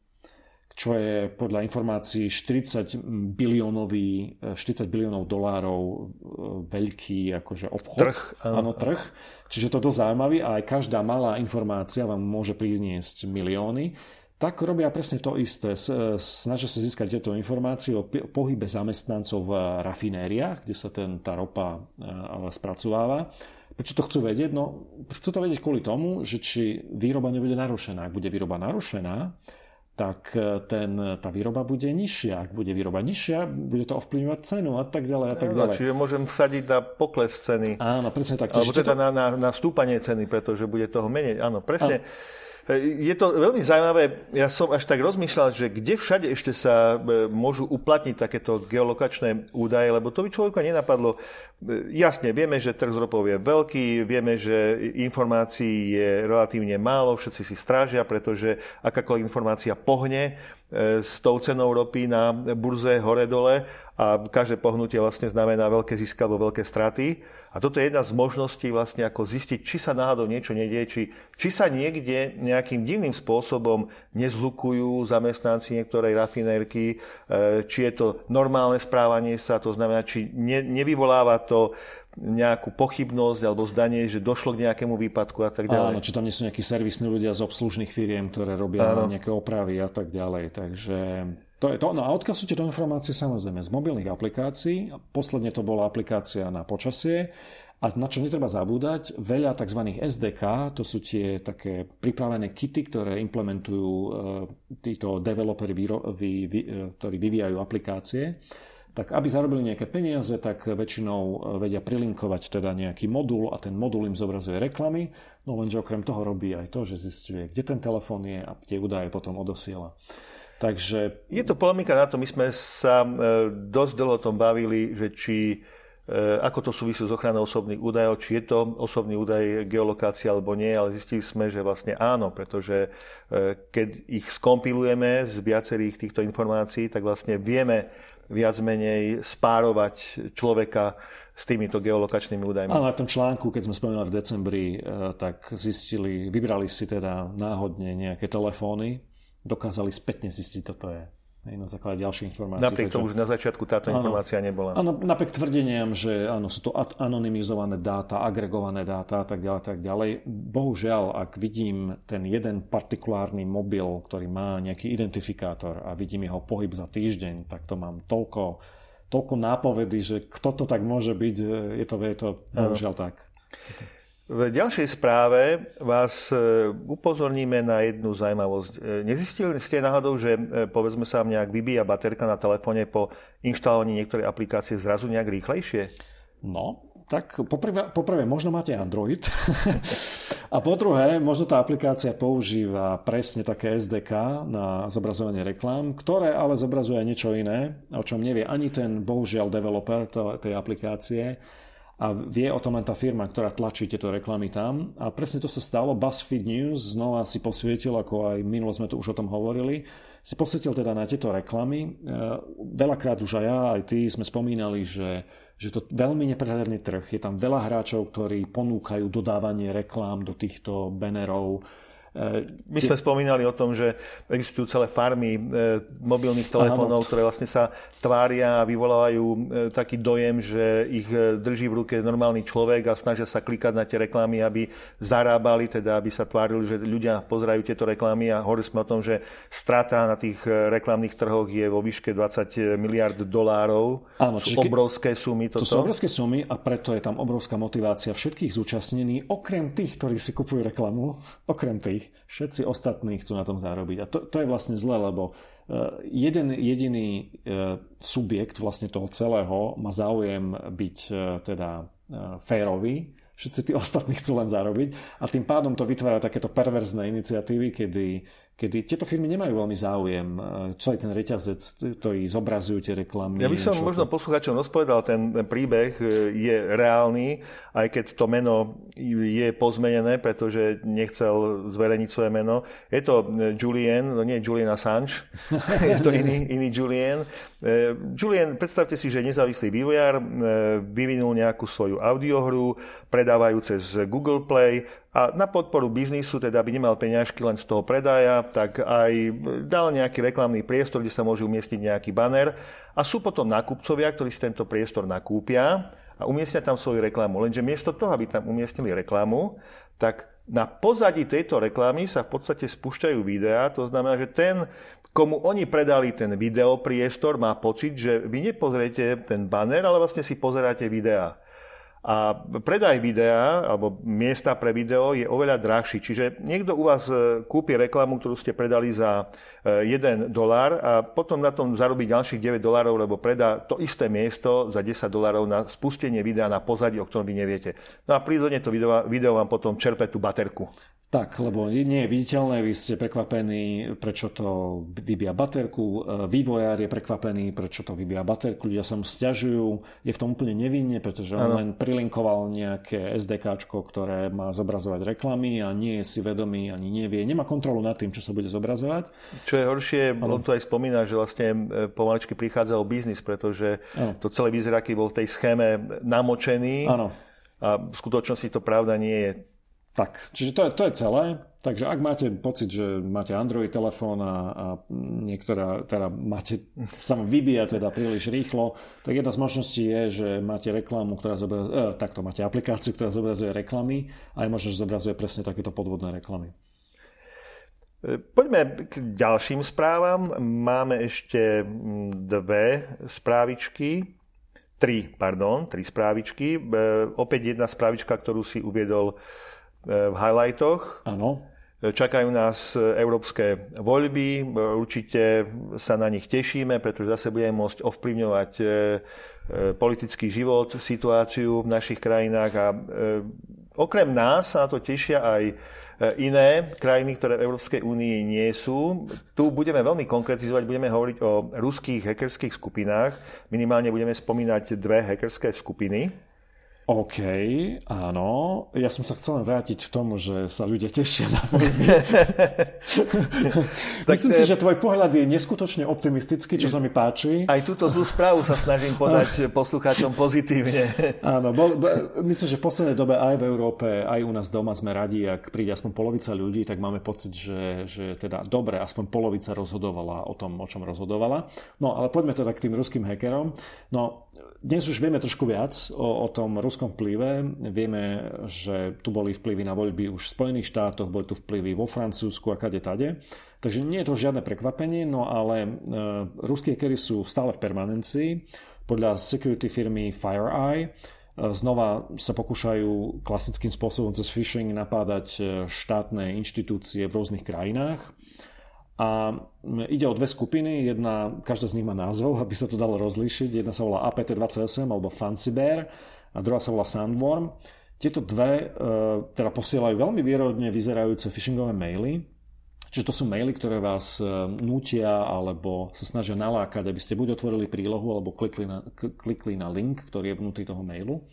čo je podľa informácií 40 biliónový, 40 biliónov dolárov e, veľký akože obchod. Trh. Áno, trh. Čiže to je dosť zaujímavý a aj každá malá informácia vám môže priniesť milióny. Tak robia presne to isté. Snažia sa získať tieto informácie o pohybe zamestnancov v rafinériách, kde sa ten, tá ropa e, spracováva. Prečo to chcú vedieť? No, chcú to vedieť kvôli tomu, že či výroba nebude narušená. Ak bude výroba narušená, tak e, ten, tá výroba bude nižšia. Ak bude výroba nižšia, bude to ovplyvňovať cenu a tak ďalej a tak ďalej. Čiže môžem vsadiť na pokles ceny. Áno, presne tak. Alebo teda to... na, na, na vstúpanie ceny, pretože bude toho menej. Áno, presne. Áno. Je to veľmi zaujímavé. Ja som až tak rozmýšľal, že kde všade ešte sa e, môžu uplatniť takéto geolokačné údaje, lebo to by človeka nenapadlo. E, jasne, vieme, že trh z ropou je veľký, vieme, že informácií je relatívne málo, všetci si strážia, pretože akákoľvek informácia pohne, e, s tou cenou ropy na burze hore-dole a každé pohnutie vlastne znamená veľké zisky alebo veľké straty. A toto je jedna z možností vlastne ako zistiť, či sa náhodou niečo nedie, či, či sa niekde nejakým divným spôsobom nezhlukujú zamestnanci niektorej rafinérky, e, či je to normálne správanie sa, to znamená, či ne, nevyvoláva to nejakú pochybnosť alebo zdanie, že došlo k nejakému výpadku a tak ďalej. Áno, či tam nie sú nejakí servisní ľudia z obslužných firiem, ktoré robia Áno. nejaké opravy a tak ďalej. Takže to je to. No a odkiaľ sú tieto informácie? Samozrejme z mobilných aplikácií. Posledne to bola aplikácia na počasie. A na čo netreba zabúdať, veľa tzv. SDK, to sú tie také pripravené kity, ktoré implementujú e, títo developeri, e, ktorí vyvíjajú aplikácie tak aby zarobili nejaké peniaze, tak väčšinou e, vedia prilinkovať teda nejaký modul a ten modul im zobrazuje reklamy, no lenže okrem toho robí aj to, že zistuje, kde ten telefón je a tie údaje potom odosiela. Takže... Je to polemika na to, my sme sa e, dosť dlho o tom bavili, že či e, ako to súvisí s ochranou osobných údajov, či je to osobný údaj geolokácia alebo nie, ale zistili sme, že vlastne áno, pretože keď ich skompilujeme z viacerých týchto informácií, tak vlastne vieme viac menej spárovať človeka s týmito geolokačnými údajmi. Ale v tom článku, keď sme spomínali v decembri, tak zistili, vybrali si teda náhodne nejaké telefóny, dokázali spätne zistiť, toto je na základe ďalších informácií. Napriek takže... tomu, že na začiatku táto áno, informácia nebola. Áno, napriek tvrdeniam, že áno, sú to anonymizované dáta, agregované dáta a tak ďalej, tak ďalej. Bohužiaľ, ak vidím ten jeden partikulárny mobil, ktorý má nejaký identifikátor a vidím jeho pohyb za týždeň, tak to mám toľko, toľko nápovedy, že kto to tak môže byť, je to, je to bohužiaľ tak. V ďalšej správe vás e, upozorníme na jednu zaujímavosť. E, nezistili ste náhodou, že e, povedzme sa nejak vybíja baterka na telefóne po inštalovaní niektorej aplikácie zrazu nejak rýchlejšie? No, tak poprvé, poprvé možno máte Android [laughs] a po druhé možno tá aplikácia používa presne také SDK na zobrazovanie reklám, ktoré ale zobrazuje niečo iné, o čom nevie ani ten bohužiaľ developer tej aplikácie, a vie o tom len tá firma, ktorá tlačí tieto reklamy tam. A presne to sa stalo. BuzzFeed News znova si posvietil, ako aj minulo sme tu už o tom hovorili, si posvietil teda na tieto reklamy. E, veľakrát už aj ja, aj ty sme spomínali, že, že to veľmi neprehľadný trh. Je tam veľa hráčov, ktorí ponúkajú dodávanie reklám do týchto bannerov my sme spomínali o tom, že existujú celé farmy e, mobilných telefónov, ktoré vlastne sa tvária a vyvolávajú e, taký dojem, že ich e, drží v ruke normálny človek a snažia sa klikať na tie reklamy, aby zarábali, teda aby sa tvárili, že ľudia pozerajú tieto reklamy a hovorili sme o tom, že strata na tých reklamných trhoch je vo výške 20 miliard dolárov. Áno, sú obrovské sumy. Toto. To sú obrovské sumy a preto je tam obrovská motivácia všetkých zúčastnených, okrem tých, ktorí si kupujú reklamu, okrem tých, Všetci ostatní chcú na tom zarobiť. A to, to je vlastne zle, lebo eh, jeden jediný eh, subjekt vlastne toho celého má záujem byť eh, teda férový, všetci tí [laughs] ostatní chcú len zarobiť a tým pádom to vytvára takéto perverzné iniciatívy, kedy kedy tieto firmy nemajú veľmi záujem, e, celý ten reťazec, ktorý zobrazujú tie reklamy. Ja by som možno posluchačom rozpovedal, ten príbeh e, je reálny, aj keď to meno je pozmenené, pretože nechcel zverejniť svoje meno. Je to e, Julian, no nie Julian Assange, [laughs] je to iný, iný Julian. Julian, predstavte si, že nezávislý vývojár vyvinul nejakú svoju audiohru, predávajú cez Google Play, a na podporu biznisu, teda aby nemal peňažky len z toho predaja, tak aj dal nejaký reklamný priestor, kde sa môže umiestniť nejaký banner. A sú potom nákupcovia, ktorí si tento priestor nakúpia a umiestnia tam svoju reklamu. Lenže miesto toho, aby tam umiestnili reklamu, tak na pozadí tejto reklamy sa v podstate spúšťajú videá. To znamená, že ten, komu oni predali ten videopriestor, má pocit, že vy nepozriete ten banner, ale vlastne si pozeráte videá. A predaj videa alebo miesta pre video je oveľa drahší. Čiže niekto u vás e, kúpi reklamu, ktorú ste predali za 1 e, dolár a potom na tom zarobí ďalších 9 dolárov, lebo predá to isté miesto za 10 dolárov na spustenie videa na pozadí, o ktorom vy neviete. No a prírodne to video, vám potom čerpe tú baterku. Tak, lebo nie je viditeľné, vy ste prekvapení, prečo to vybíja baterku, e, vývojár je prekvapený, prečo to vybíja baterku, ľudia sa mu stiažujú, je v tom úplne nevinne, pretože on ano. len prilinkoval nejaké SDK, ktoré má zobrazovať reklamy a nie je si vedomý, ani nevie, nemá kontrolu nad tým, čo sa bude zobrazovať. Čo je horšie, ano. on to aj spomína, že vlastne e, pomaličky prichádza o biznis, pretože ano. to celé vyzerá, bol v tej schéme namočený. Ano. A v skutočnosti to pravda nie je Tak, čiže to je, to je celé. Takže ak máte pocit, že máte Android telefón a, a niektorá, teda máte, [laughs] sa vám vybíja teda príliš rýchlo, tak jedna z možností je, že máte reklamu, ktorá zobrazuje, eh, takto máte aplikáciu, ktorá zobrazuje reklamy a je možno, že zobrazuje presne takéto podvodné reklamy. E, poďme k ďalším správam. Máme ešte dve správičky, tri, pardon, tri správičky. E, opäť jedna správička, ktorú si uviedol v highlightoch. Áno. Čakajú nás európske voľby, určite sa na nich tešíme, pretože zase budeme môcť ovplyvňovať politický život, situáciu v našich krajinách a okrem nás sa na to tešia aj E, iné krajiny, ktoré v Európskej únii nie sú. Tu budeme veľmi konkretizovať, budeme hovoriť o ruských hackerských skupinách. Minimálne budeme spomínať dve hackerské skupiny. OK, áno. Ja som sa chcel vrátiť k tomu, že sa ľudia tešia na [laughs] voľby. Myslím si, že tvoj pohľad je neskutočne optimistický, čo sa mi páči. Aj túto zlú správu sa snažím podať [laughs] poslucháčom pozitívne. Áno, bol, myslím, že v poslednej dobe aj v Európe, aj u nás doma sme radi, ak príde aspoň polovica ľudí, tak máme pocit, že, že teda dobre, aspoň polovica rozhodovala o tom, o čom rozhodovala. No, ale poďme teda k tým ruským hackerom. No, dnes už vieme trošku viac o, o tom ruskom vplyve. Vieme, že tu boli vplyvy na voľby už v Spojených štátoch, boli tu vplyvy vo Francúzsku a kade tade. Takže nie je to žiadne prekvapenie, no ale e, ruské hackery sú stále v permanencii. Podľa security firmy FireEye e, znova sa pokúšajú klasickým spôsobom cez phishing napádať e, štátne inštitúcie v rôznych krajinách. A ide o dve skupiny, jedna, každá z nich má názov, aby sa to dalo rozlíšiť. Jedna sa volá APT28 alebo Fancy Bear a druhá sa volá Sandworm. Tieto dve e, teda posielajú veľmi vierodne vyzerajúce phishingové maily, Čiže to sú maily, ktoré vás e, nutia alebo sa snažia nalákať, aby ste buď otvorili prílohu alebo klikli na, klikli na link, ktorý je vnútri toho mailu.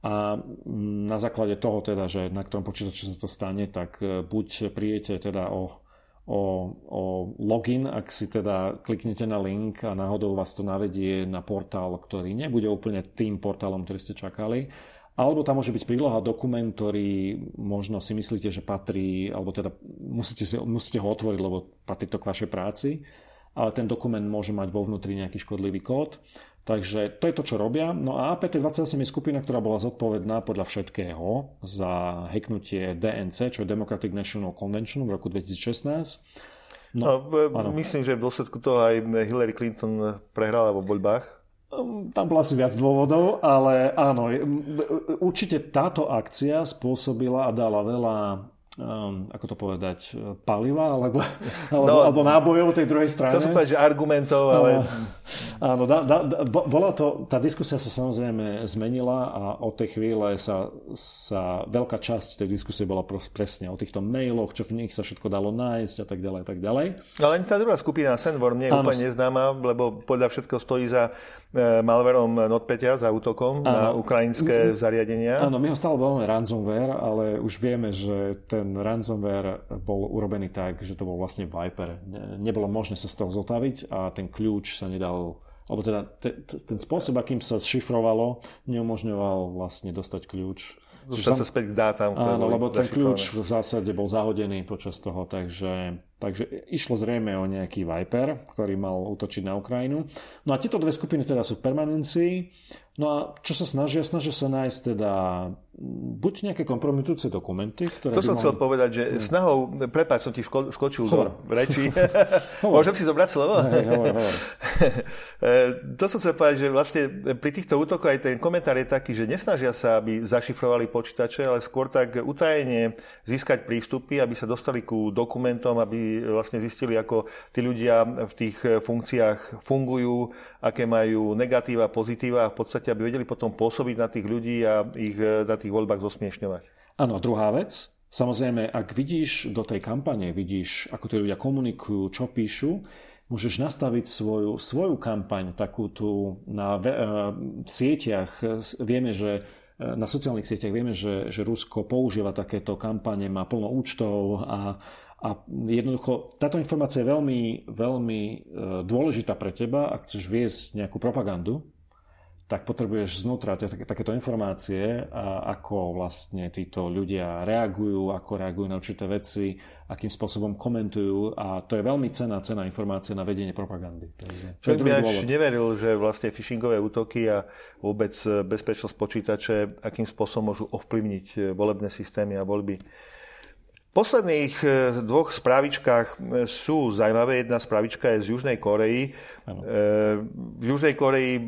A na základe toho teda, že na ktorom počítači sa to stane, tak e, buď prijete teda o o, o login, ak si teda kliknete na link a náhodou vás to navedie na portál, ktorý nebude úplne tým portálom, ktorý ste čakali. Alebo tam môže byť príloha dokument, ktorý možno si myslíte, že patrí, alebo teda musíte, si, musíte ho otvoriť, lebo patrí to k vašej práci. Ale ten dokument môže mať vo vnútri nejaký škodlivý kód. Takže to je to, čo robia. No a APT28 je skupina, ktorá bola zodpovedná podľa všetkého za hacknutie DNC, čo je Democratic National Convention v roku 2016. No, no, myslím, že v dôsledku toho aj Hillary Clinton prehrala vo voľbách. Hm, tam bolo asi viac dôvodov, ale áno, určite táto akcia spôsobila a dala veľa um, ako to povedať, paliva alebo, [laughs] alebo, no, alebo nábojov tej druhej strane. Chcem povedať, že argumentov, ale... áno, da, da, bola to, tá diskusia sa samozrejme zmenila a od tej chvíle sa, sa veľká časť tej diskusie bola presne o týchto mailoch, čo v nich sa všetko dalo nájsť a tak ďalej a tak ďalej. Ale tá druhá skupina, Sandworm, nie je áno, úplne neznáma, lebo podľa všetko stojí za E, malverom NotPetya za útokom ano. na ukrajinské zariadenia. Áno, my ho stále voláme ransomware, ale už vieme, že ten ransomware bol urobený tak, že to bol vlastne Viper. Nebolo možné sa z toho zotaviť a ten kľúč sa nedal alebo teda ten spôsob, akým sa šifrovalo, neumožňoval vlastne dostať kľúč Dostať sa späť k dátam. Áno, lebo ten kľúč v zásade bol zahodený počas toho, takže, takže išlo zrejme o nejaký Viper, ktorý mal útočiť na Ukrajinu. No a tieto dve skupiny teda sú v permanencii. No a čo sa snažia? Snažia sa nájsť teda buď nejaké kompromitujúce dokumenty, ktoré To som chcel povedať, že hmm. snahou, prepáč, som ti skočil hovor. do reči. [laughs] Môžem si zobrať slovo? Hej, hovor, hovor. [laughs] to som chcel povedať, že vlastne pri týchto útokoch aj ten komentár je taký, že nesnažia sa, aby zašifrovali počítače, ale skôr tak utajene získať prístupy, aby sa dostali ku dokumentom, aby vlastne zistili, ako tí ľudia v tých funkciách fungujú, aké majú negatíva, pozitíva a v podstate, aby vedeli potom pôsobiť na tých ľudí a ich na tých tých voľbách zosmiešňovať. Áno, druhá vec. Samozrejme, ak vidíš do tej kampane, vidíš, ako tí ľudia komunikujú, čo píšu, môžeš nastaviť svoju, svoju kampaň, takú tu na uh, sieťach. Vieme, že uh, na sociálnych sieťach vieme, že, že Rusko používa takéto kampane, má plno účtov a, a jednoducho táto informácia je veľmi, veľmi uh, dôležitá pre teba, ak chceš viesť nejakú propagandu, tak potrebuješ znútra takéto informácie, a ako vlastne títo ľudia reagujú, ako reagujú na určité veci, akým spôsobom komentujú a to je veľmi cená cena informácia na vedenie propagandy. Takže, by až neveril, že vlastne phishingové útoky a vôbec bezpečnosť počítače, akým spôsobom môžu ovplyvniť volebné systémy a voľby posledných e, dvoch správičkách e, sú zaujímavé. Jedna správička je z Južnej Koreji. Ano. E, v Južnej Koreji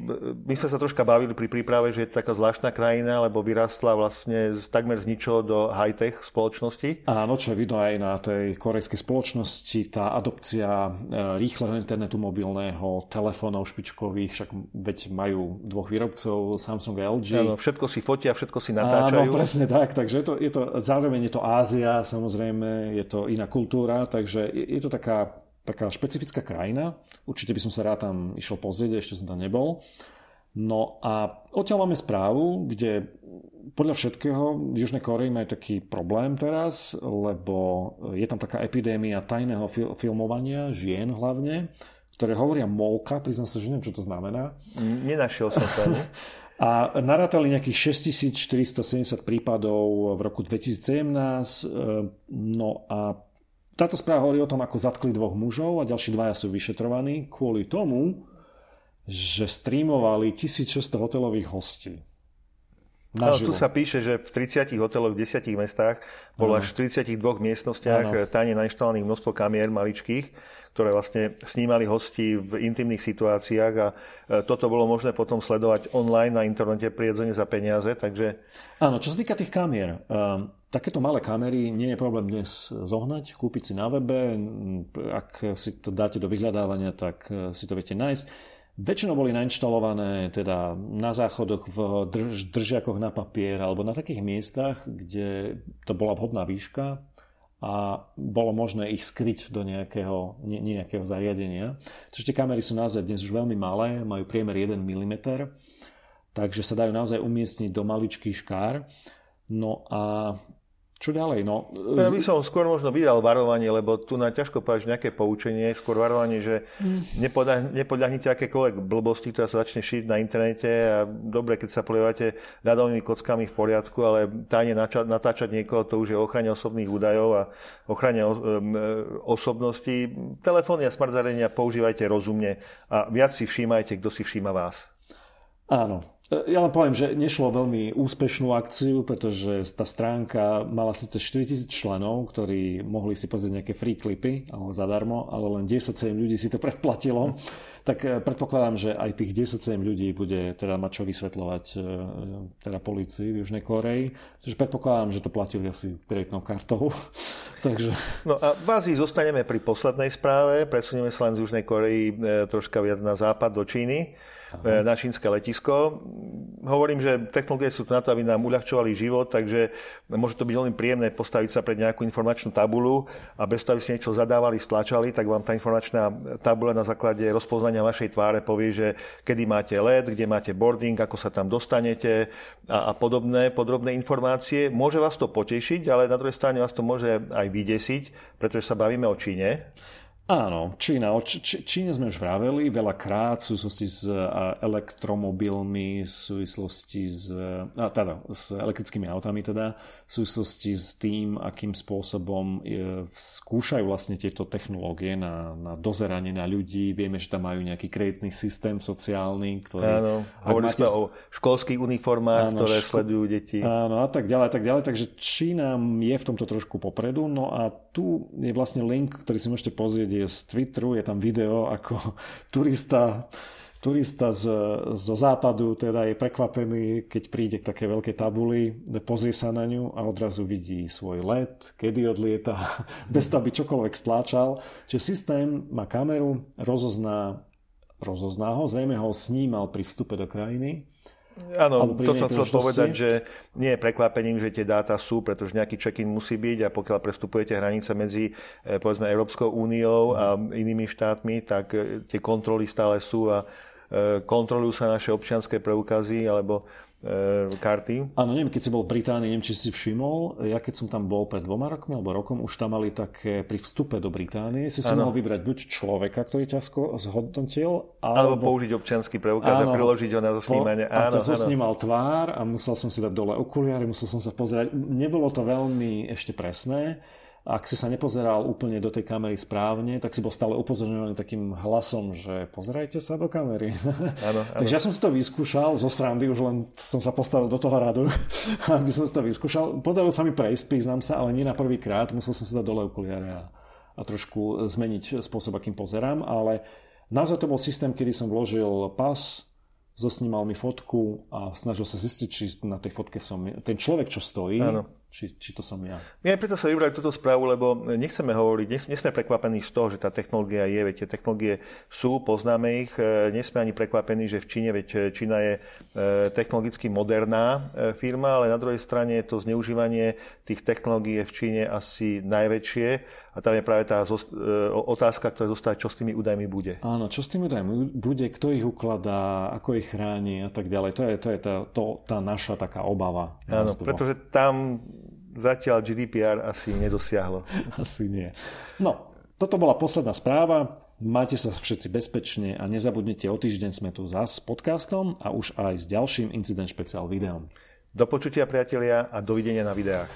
my sme sa troška bavili pri príprave, že je to taká zvláštna krajina, lebo vyrastla vlastne z, takmer z ničoho do high-tech spoločnosti. Áno, čo je vidno aj na tej korejskej spoločnosti, tá adopcia rýchleho internetu mobilného, telefónov špičkových, však veď majú dvoch výrobcov, Samsung a LG. Áno, všetko si fotia, všetko si natáčajú. Áno, presne tak, takže je to, je to, zároveň je to Ázia, samozrejme je to iná kultúra, takže je to taká, taká špecifická krajina. Určite by som sa rád tam išiel pozrieť, ešte som tam nebol. No a odtiaľ máme správu, kde podľa všetkého v Južnej Koreji majú taký problém teraz, lebo je tam taká epidémia tajného fil- filmovania, žien hlavne, ktoré hovoria molka, priznám sa, že neviem, čo to znamená. Nenašiel som to. [laughs] A narátali nejakých 6470 prípadov v roku 2017. E, no a táto správa hovorí o tom, ako zatkli dvoch mužov a ďalší dvaja sú vyšetrovaní kvôli tomu, že streamovali 1600 hotelových hostí. No, tu sa píše, že v 30 hoteloch v 10 mestách bolo až v 42 miestnostiach tajne nainštalovaných množstvo kamier maličkých ktoré vlastne snímali hosti v intimných situáciách a e, toto bolo možné potom sledovať online na internete prirodzene za peniaze, takže... Áno, čo sa týka tých kamier, um, takéto malé kamery nie je problém dnes zohnať, kúpiť si na webe, ak si to dáte do vyhľadávania, tak e, si to viete nájsť. Väčšinou boli nainštalované teda na záchodoch, v drž, držiakoch na papier alebo na takých miestach, kde to bola vhodná výška a bolo možné ich skryť do nejakého, nejakého zariadenia. Čiže tie kamery sú naozaj dnes už veľmi malé, majú priemer 1 mm, takže sa dajú naozaj umiestniť do maličkých škár. No a čo ďalej? No, ja by som skôr možno vydal varovanie, lebo tu na ťažko povedať nejaké poučenie, skôr varovanie, že mm. nepodľahnite akékoľvek blbosti, ktorá sa začne šíriť na internete a dobre, keď sa polievate ľadovými kockami v poriadku, ale tajne natáčať niekoho, to už je ochrane osobných údajov a ochrane osobností. Telefóny a smart používajte rozumne a viac si všímajte, kto si všíma vás. Áno, ja len poviem, že nešlo veľmi úspešnú akciu, pretože tá stránka mala síce 4000 členov, ktorí mohli si pozrieť nejaké free klipy, alebo zadarmo, ale len 10 ľudí si to predplatilo. Tak eh, predpokladám, že aj tých 10 ľudí bude teda mať čo vysvetľovať eh, teda policii v Južnej Koreji. Takže predpokladám, že to platili asi kreditnou kartou. [laughs] Takže... No a v Ázii zostaneme pri poslednej správe, presunieme sa len z Južnej Koreji eh, troška viac na západ do Číny. Aha. na čínske letisko. Hovorím, že technológie sú tu na to, aby nám uľahčovali život, takže môže to byť veľmi príjemné postaviť sa pred nejakú informačnú tabulu a bez toho, aby ste niečo zadávali, stlačali, tak vám tá informačná tabula na základe rozpoznania vašej tváre povie, že kedy máte let, kde máte boarding, ako sa tam dostanete a, a podobné podrobné informácie. Môže vás to potešiť, ale na druhej strane vás to môže aj vydesiť, pretože sa bavíme o Číne. Áno, Čína. O Č- Číne sme už vraveli veľakrát v súvislosti s elektromobilmi, v súvislosti s, a teda, s elektrickými autami teda, v súvislosti s tým, akým spôsobom je, skúšajú vlastne tieto technológie na, na dozeranie na ľudí. Vieme, že tam majú nejaký kreditný systém sociálny, ktorý... Áno, hovorili máte... sme o školských uniformách, áno, ktoré ško... sledujú deti. Áno, a tak ďalej, tak ďalej. Takže Čína je v tomto trošku popredu. No a tu je vlastne link, ktorý si môžete pozrieť je z Twitteru, je tam video, ako [laughs] turista turista z, zo západu teda je prekvapený, keď príde k také veľkej tabuli, pozrie sa na ňu a odrazu vidí svoj let, kedy odlieta, [laughs] bez toho, aby čokoľvek stláčal. Čiže systém má kameru, rozozná, rozozná ho, zrejme ho snímal pri vstupe do krajiny Áno, to som chcel povedať, že nie je prekvapením, že tie dáta sú, pretože nejaký check-in musí byť a pokiaľ prestupujete hranice medzi eh, povedzme Európskou úniou a inými štátmi, tak eh, tie kontroly stále sú a eh, kontrolujú sa naše občianské preukazy alebo karty. Áno, neviem, keď si bol v Británii, neviem, či si všimol, ja keď som tam bol pred dvoma rokmi alebo rokom, už tam mali také pri vstupe do Británie, si si mohol vybrať buď človeka, ktorý ťa zhodnotil, alebo, alebo použiť občianský preukaz a priložiť ho na zosnímanie. Áno, a to zosnímal tvár a musel som si dať dole okuliare, musel som sa pozerať. Nebolo to veľmi ešte presné, ak si sa nepozeral úplne do tej kamery správne, tak si bol stále upozorňovaný takým hlasom, že pozerajte sa do kamery. Áno, áno. [laughs] Takže ja som si to vyskúšal zo srandy, už len som sa postavil do toho radu, [laughs] aby som si to vyskúšal. Podarilo sa mi prejsť, priznám sa, ale nie na prvý krát. Musel som si dať dole okuliare a, a trošku zmeniť spôsob, akým pozerám, ale naozaj to bol systém, kedy som vložil pas, zosnímal mi fotku a snažil sa zistiť, či na tej fotke som ten človek, čo stojí, Áno či, či to som ja. My aj preto sa vybrali túto správu, lebo nechceme hovoriť, nie sme prekvapení z toho, že tá technológia je, veď tie technológie sú, poznáme ich, e, nie sme ani prekvapení, že v Číne, veď e, Čína je e, technologicky moderná firma, ale na druhej strane to zneužívanie tých technológií je v Číne asi najväčšie a tam je práve tá otázka, ktorá zostáva, čo s tými údajmi bude. Áno, čo s tými údajmi bude, kto ich ukladá, ako ich chráni a tak ďalej. To je, to je tá, to, tá naša taká obava. Áno, pretože tam zatiaľ GDPR asi nedosiahlo. [laughs] Asi nie. No, toto bola posledná správa. Majte sa všetci bezpečne a nezabudnite, o týždeň sme tu zás s podcastom a už aj s ďalším Incident Special videom. Do počutia priatelia a dovidenia na videách.